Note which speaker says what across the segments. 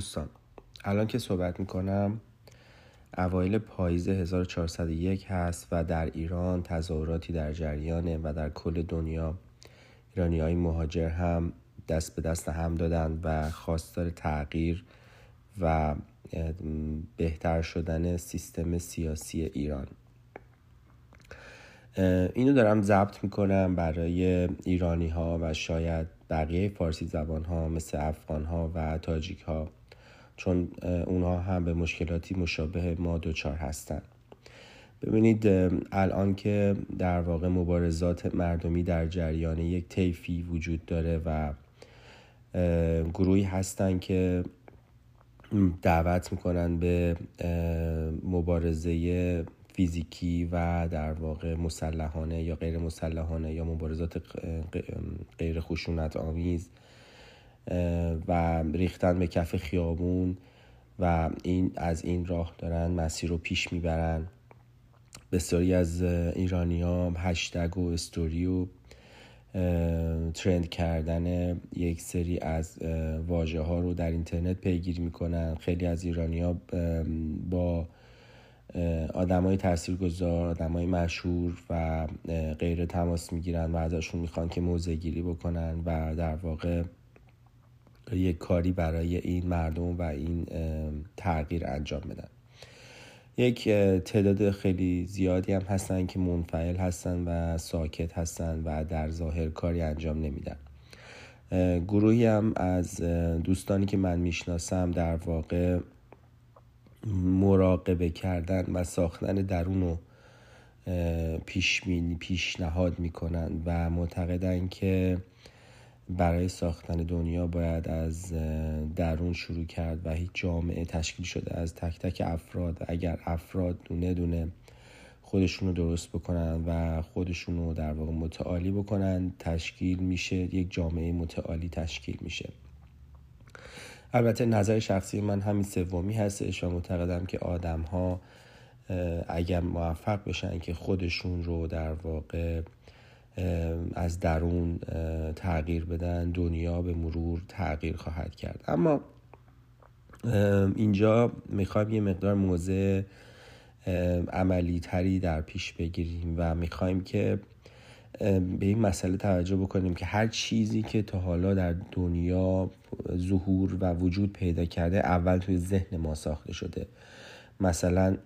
Speaker 1: دوستان الان که صحبت می‌کنم اوایل پاییز 1401 هست و در ایران تظاهراتی در جریانه و در کل دنیا. ایرانی های مهاجر هم دست به دست هم دادن و خواستار تغییر و بهتر شدن سیستم سیاسی ایران. اینو دارم ضبط می‌کنم برای ایرانی ها و شاید بقیه فارسی زبان ها مثل افغان ها و تاجیک ها چون اونها هم به مشکلاتی مشابه ما دوچار هستند ببینید الان که در واقع مبارزات مردمی در جریان یک طیفی وجود داره و گروهی هستن که دعوت می‌کنن به مبارزه فیزیکی و در واقع مسلحانه یا غیر مسلحانه یا مبارزات غیر خشونت آمیز و ریختن به کف خیابون و این از این راه دارن مسیر رو پیش می‌برن. بسیاری از ایرانی ها هشتگ و استوری و ترند کردن یک سری از واژه ها رو در اینترنت پیگیری می‌کنن. خیلی از ایرانی ها با آدم های تأثیر گذار آدم های مشهور و غیر تماس می‌گیرن و ازشون می‌خوان که موضع گیری بکنن و در واقع یک کاری برای این مردم و این تغییر انجام بدن. یک تعداد خیلی زیادی هم هستن که منفعل هستن و ساکت هستن و در ظاهر کاری انجام نمیدن. گروهی هم از دوستانی که من می‌شناسم در واقع مراقبه کردن و ساختن درون رو پیش پیشنهاد می‌کنن و معتقدن که برای ساختن دنیا باید از درون شروع کرد و هیچ جامعه تشکیل شده از تک تک افراد. اگر افراد دونه دونه خودشون رو درست بکنن و خودشون رو در واقع متعالی بکنن تشکیل میشه یک جامعه متعالی تشکیل میشه. البته نظر شخصی من همین سومی هستش و معتقدم که آدم ها اگر موفق بشن که خودشون رو در واقع از درون تغییر بدن دنیا به مرور تغییر خواهد کرد. اما اینجا می‌خوایم یه مقدار موضع عملی تری در پیش بگیریم و می‌خوایم که به این مسئله توجه بکنیم که هر چیزی که تا حالا در دنیا ظهور و وجود پیدا کرده اول توی ذهن ما ساخته شده. مثلا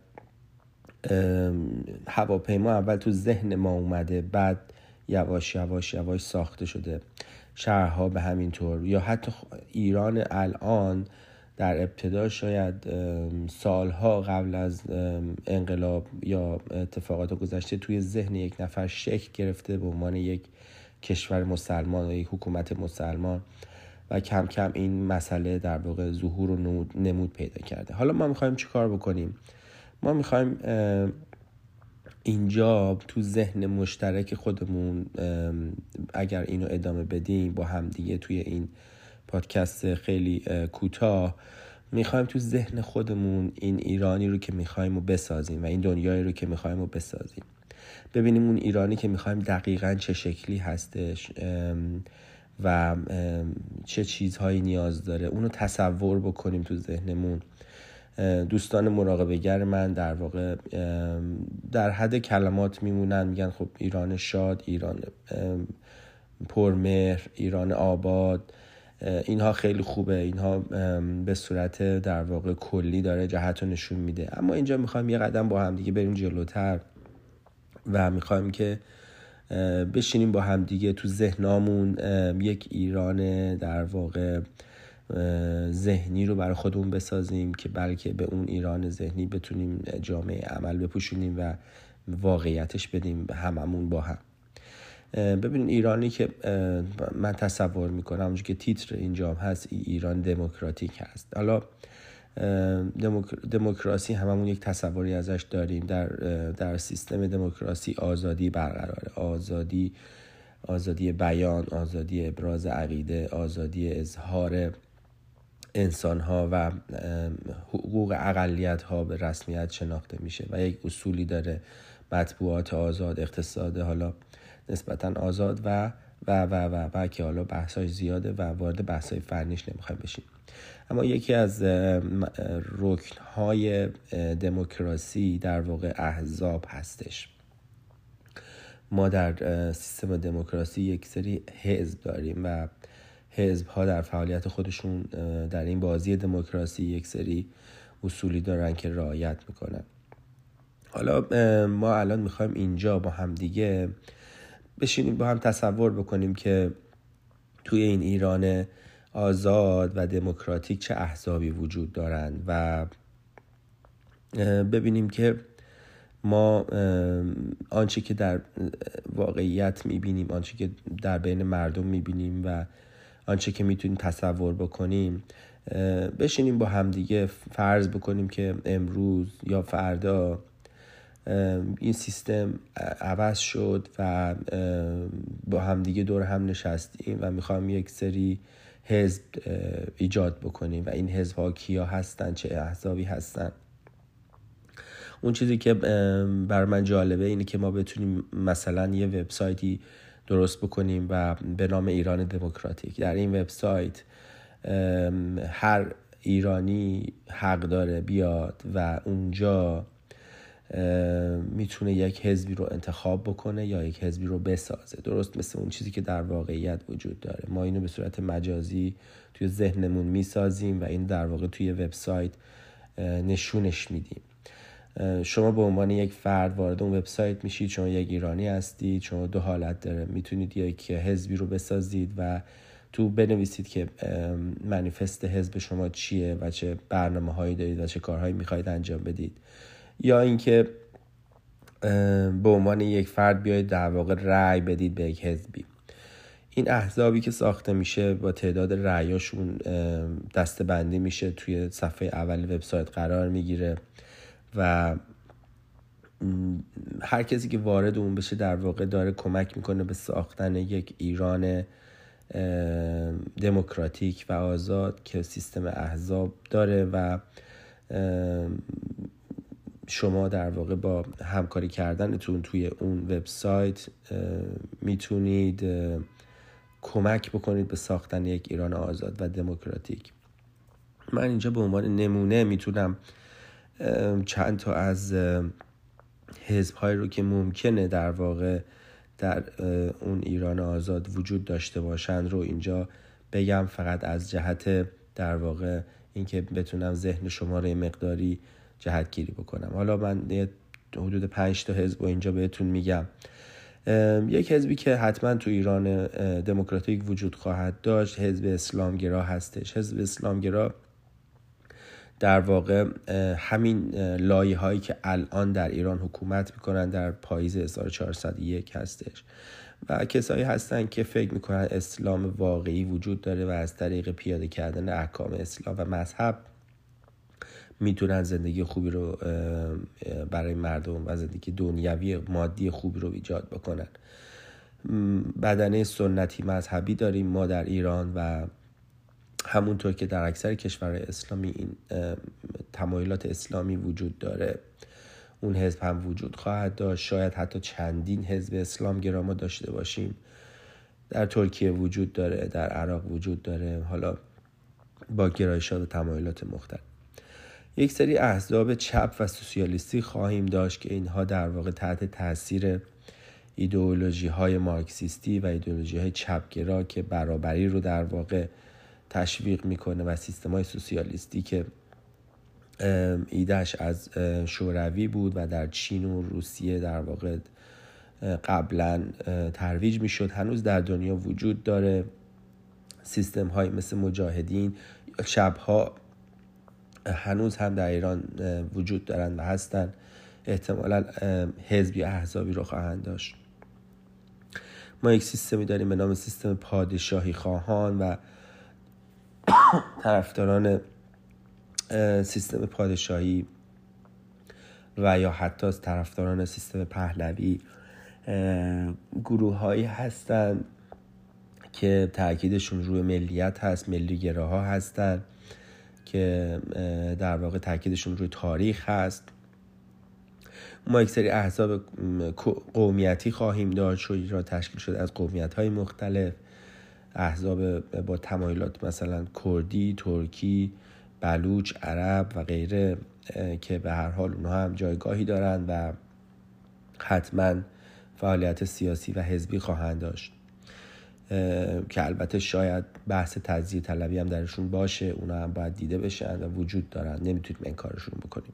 Speaker 1: هواپیما اول تو ذهن ما اومده بعد یواش یواش یواش ساخته شده. شهرها به همین طور. یا حتی ایران الان در ابتدا شاید سالها قبل از انقلاب یا اتفاقات گذشته توی ذهن یک نفر شکل گرفته به عنوان یک کشور مسلمان و یک حکومت مسلمان و کم کم این مسئله در واقع ظهور و نمود پیدا کرده. حالا ما می‌خوایم چی کار بکنیم؟ ما می‌خوایم اینجا تو ذهن مشترک خودمون اگر اینو ادامه بدیم با هم دیگه توی این پادکست خیلی کوتاه می‌خوایم تو ذهن خودمون این ایرانی رو که می‌خوایم و بسازیم و این دنیایی رو که می‌خوایم و بسازیم. ببینیم اون ایرانی که می‌خوایم دقیقا چه شکلی هستش و چه چیزهایی نیاز داره. اونو تصور بکنیم تو ذهنمون. دوستان مراقبهگر من در واقع در حد کلمات میمونن میگن خب ایران شاد ایران پرمهر ایران آباد اینها خیلی خوبه اینها به صورت در واقع کلی داره جهت رو نشون میده. اما اینجا می‌خوایم یه قدم با هم دیگه بریم جلوتر و می‌خوایم که بشینیم با هم دیگه تو ذهنامون یک ایران در واقع ذهنی رو برای خودمون بسازیم که بلکه به اون ایران ذهنی بتونیم جامعه عمل بپوشونیم و واقعیتش بدیم هممون با هم. ببینید ایرانی که من تصور می‌کنم اونجور که تیتر اینجا هست ایران دموکراتیک هست. حالا دموکراسی هممون یک تصوری ازش داریم. در در سیستم دموکراسی آزادی برقراره. آزادی آزادی بیان آزادی ابراز عقیده آزادی اظهار انسان ها و حقوق اقلیت ها به رسمیت شناخته میشه و یک اصولی داره مطبوعات آزاد اقتصاد حالا نسبتا آزاد و و و و و که حالا بحثای زیاده و وارد بحثای فنیش نمی‌خوایم بشیم. اما یکی از رکنهای دموکراسی در واقع احزاب هستش. ما در سیستم دموکراسی یک سری حزب داریم و حزب ها در فعالیت خودشون در این بازی دموکراسی یک سری اصولی دارن که رعایت می‌کنن. حالا ما الان می‌خوایم اینجا با هم دیگه بشینیم با هم تصور بکنیم که توی این ایران آزاد و دموکراتیک چه احزابی وجود دارند و ببینیم که ما آنچه که در واقعیت می‌بینیم آنچه که در بین مردم می‌بینیم و آنچه که می‌تونیم تصور بکنیم بشینیم با همدیگه فرض بکنیم که امروز یا فردا این سیستم عوض شد و با همدیگه دور هم نشستیم و می‌خوام یک سری حزب ایجاد بکنیم و این حزب ها کیا هستن چه احزابی هستن. اون چیزی که بر من جالبه اینه که ما بتونیم مثلا یه وبسایتی درست بکنیم و به نام ایران دموکراتیک. در این وبسایت هر ایرانی حق داره بیاد و اونجا می‌تونه یک حزبی رو انتخاب بکنه یا یک حزبی رو بسازه. درست مثل اون چیزی که در واقعیت وجود داره. ما اینو به صورت مجازی توی ذهنمون می‌سازیم و این در واقع توی وبسایت نشونش میدیم. شما به عنوان یک فرد وارد اون وبسایت میشید شما یک ایرانی هستید شما دو حالت داره. می‌تونید یک حزبی رو بسازید و تو بنویسید که منیفست حزب شما چیه و چه برنامه هایی دارید و چه کارهایی می‌خواهید انجام بدید. یا اینکه به عنوان یک فرد بیاید در واقع رأی بدید به یک حزبی. این احزابی که ساخته میشه با تعداد رأیاشون دسته بندی میشه توی صفحه اول وبسایت قرار می‌گیره. و هر کسی که وارد اون بشه در واقع داره کمک می‌کنه به ساختن یک ایران دموکراتیک و آزاد که سیستم احزاب داره و شما در واقع با همکاری کردنتون توی اون وبسایت می‌تونید کمک بکنید به ساختن یک ایران آزاد و دموکراتیک. من اینجا به عنوان نمونه می‌تونم چند تا از حزب های رو که ممکنه در واقع در اون ایران آزاد وجود داشته باشند رو اینجا بگم. فقط از جهت در واقع اینکه بتونم ذهن شما رو مقداری جهت گیری بکنم. حالا من حدود پنج تا حزب و اینجا بهتون میگم. یک حزبی که حتما تو ایران دموکراتیک وجود خواهد داشت حزب اسلامگرا هستش. حزب اسلامگرا در واقع همین لایه هایی که الان در ایران حکومت می‌کنن در پاییز 1401 هستش و کسایی هستن که فکر می‌کنن اسلام واقعی وجود داره و از طریق پیاده کردن احکام اسلام و مذهب می‌تونن زندگی خوبی رو برای مردم و زندگی دنیوی مادی خوبی رو ایجاد بکنن. بدنه سنتی مذهبی داریم ما در ایران و همونطور که در اکثر کشورهای اسلامی این تمایلات اسلامی وجود داره اون حزب هم وجود خواهد داشت. شاید حتی چندین حزب اسلام گراما داشته باشیم. در ترکیه وجود داره در عراق وجود داره. حالا با گرایشات و تمایلات مختلف. یک سری احزاب چپ و سوسیالیستی خواهیم داشت که اینها در واقع تحت تاثیر ایدئولوژی های مارکسیستی و ایدئولوژی های چپگرا که برابری رو در واقع تشویق می‌کنه و سیستم های سوسیالیستی که ایدهش از شوروی بود و در چین و روسیه در واقع قبلا ترویج می‌شد. هنوز در دنیا وجود داره. سیستم های مثل مجاهدین شب ها هنوز هم در ایران وجود دارند و هستن. احتمالا حزبی احزابی رو خواهند داشت. ما یک سیستمی داریم به نام سیستم پادشاهی خواهان و طرفداران سیستم پادشاهی و یا حتی طرفداران سیستم پهلوی گروه هایی هستند که تاکیدشون روی ملیت هست ملی گراها هستند که در واقع تاکیدشون روی تاریخ هست. ما یک سری احزاب قومیتی خواهیم داشت و را تشکیل شده از قومیت های مختلف. احزاب با تمایلات مثلا کردی، ترکی، بلوچ، عرب و غیره که به هر حال اونها هم جایگاهی دارند و حتما فعالیت سیاسی و حزبی خواهند داشت. که البته شاید بحث تجزیه طلبی هم درشون باشه اونا هم باید دیده بشن و وجود دارن. نمی‌تونیم انکارشون بکنیم.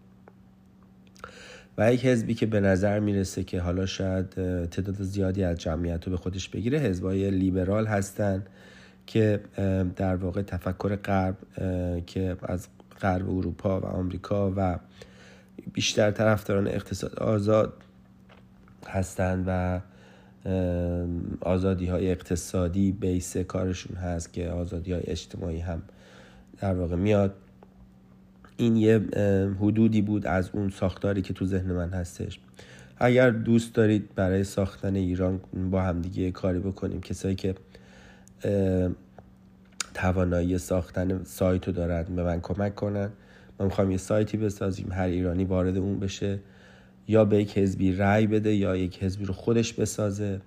Speaker 1: و یک حزبی که به نظر می‌رسه که حالا شاید تعداد زیادی از جمعیت رو به خودش بگیره حزبای لیبرال هستن که در واقع تفکر غرب که از غرب اروپا و آمریکا و بیشتر طرفداران اقتصاد آزاد هستند و آزادی های اقتصادی بیس کارشون هست که آزادی های اجتماعی هم در واقع میاد. این یه حدودی بود از اون ساختاری که تو ذهن من هستش. اگر دوست دارید برای ساختن ایران با همدیگه کاری بکنیم کسایی که توانایی ساختن سایت رو دارن به من کمک کنن. ما می‌خوایم یه سایتی بسازیم هر ایرانی وارد اون بشه. یا به یک حزبی رأی بده یا یک حزبی رو خودش بسازه.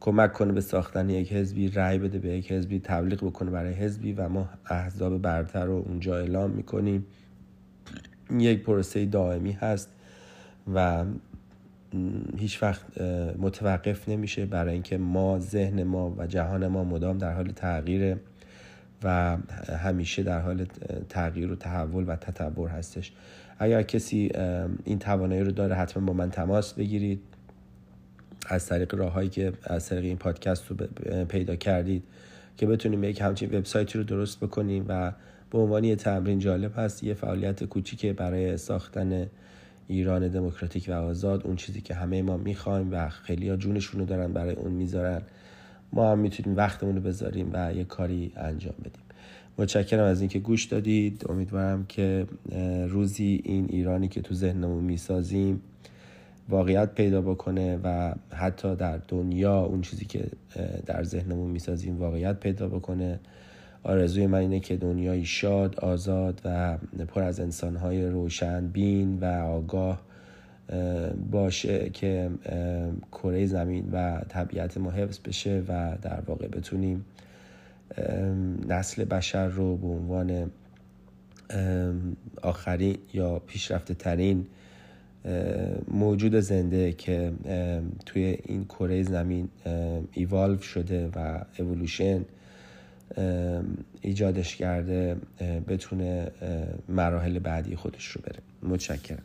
Speaker 1: کمک کنه به ساختن یک حزبی رأی بده به یک حزبی تبلیغ بکنه برای حزبی و ما احزاب برتر رو اونجا اعلام می‌کنیم. یک پروسه دائمی هست و هیچ وقت متوقف نمیشه برای اینکه ما ذهن ما و جهان ما مدام در حال تغییره و همیشه در حال تغییر و تحول و تطور هستش. اگر کسی این توانایی رو داره حتما با من تماس بگیرید. از طریق راههایی که از طریق این پادکست رو پیدا کردید که بتونیم یک همچین وبسایتی رو درست بکنیم و به عنوان یه تمرین جالب هست یه فعالیت کوچیکه برای ساختن ایران دموکراتیک و آزاد اون چیزی که همه ما می‌خوایم و خیلی ها جونشون رو دارن برای اون می‌ذارن. ما هم می‌تونیم وقتمون رو بذاریم و یه کاری انجام بدیم. متشکرم از اینکه گوش دادید. امیدوارم که روزی این ایرانی که تو ذهنمون می‌سازیم واقعیت پیدا بکنه و حتی در دنیا اون چیزی که در ذهنمون می‌سازیم واقعیت پیدا بکنه. آرزوی من اینه که دنیای شاد آزاد و پر از انسانهای روشن بین و آگاه باشه که کره زمین و طبیعت ما حفظ بشه و در واقع بتونیم نسل بشر رو به عنوان آخرین یا پیشرفته ترین موجود زنده که توی این کره زمین ایوالو شده و اولوشن ایجادش کرده بتونه مراحل بعدی خودش رو بره. متشکرم.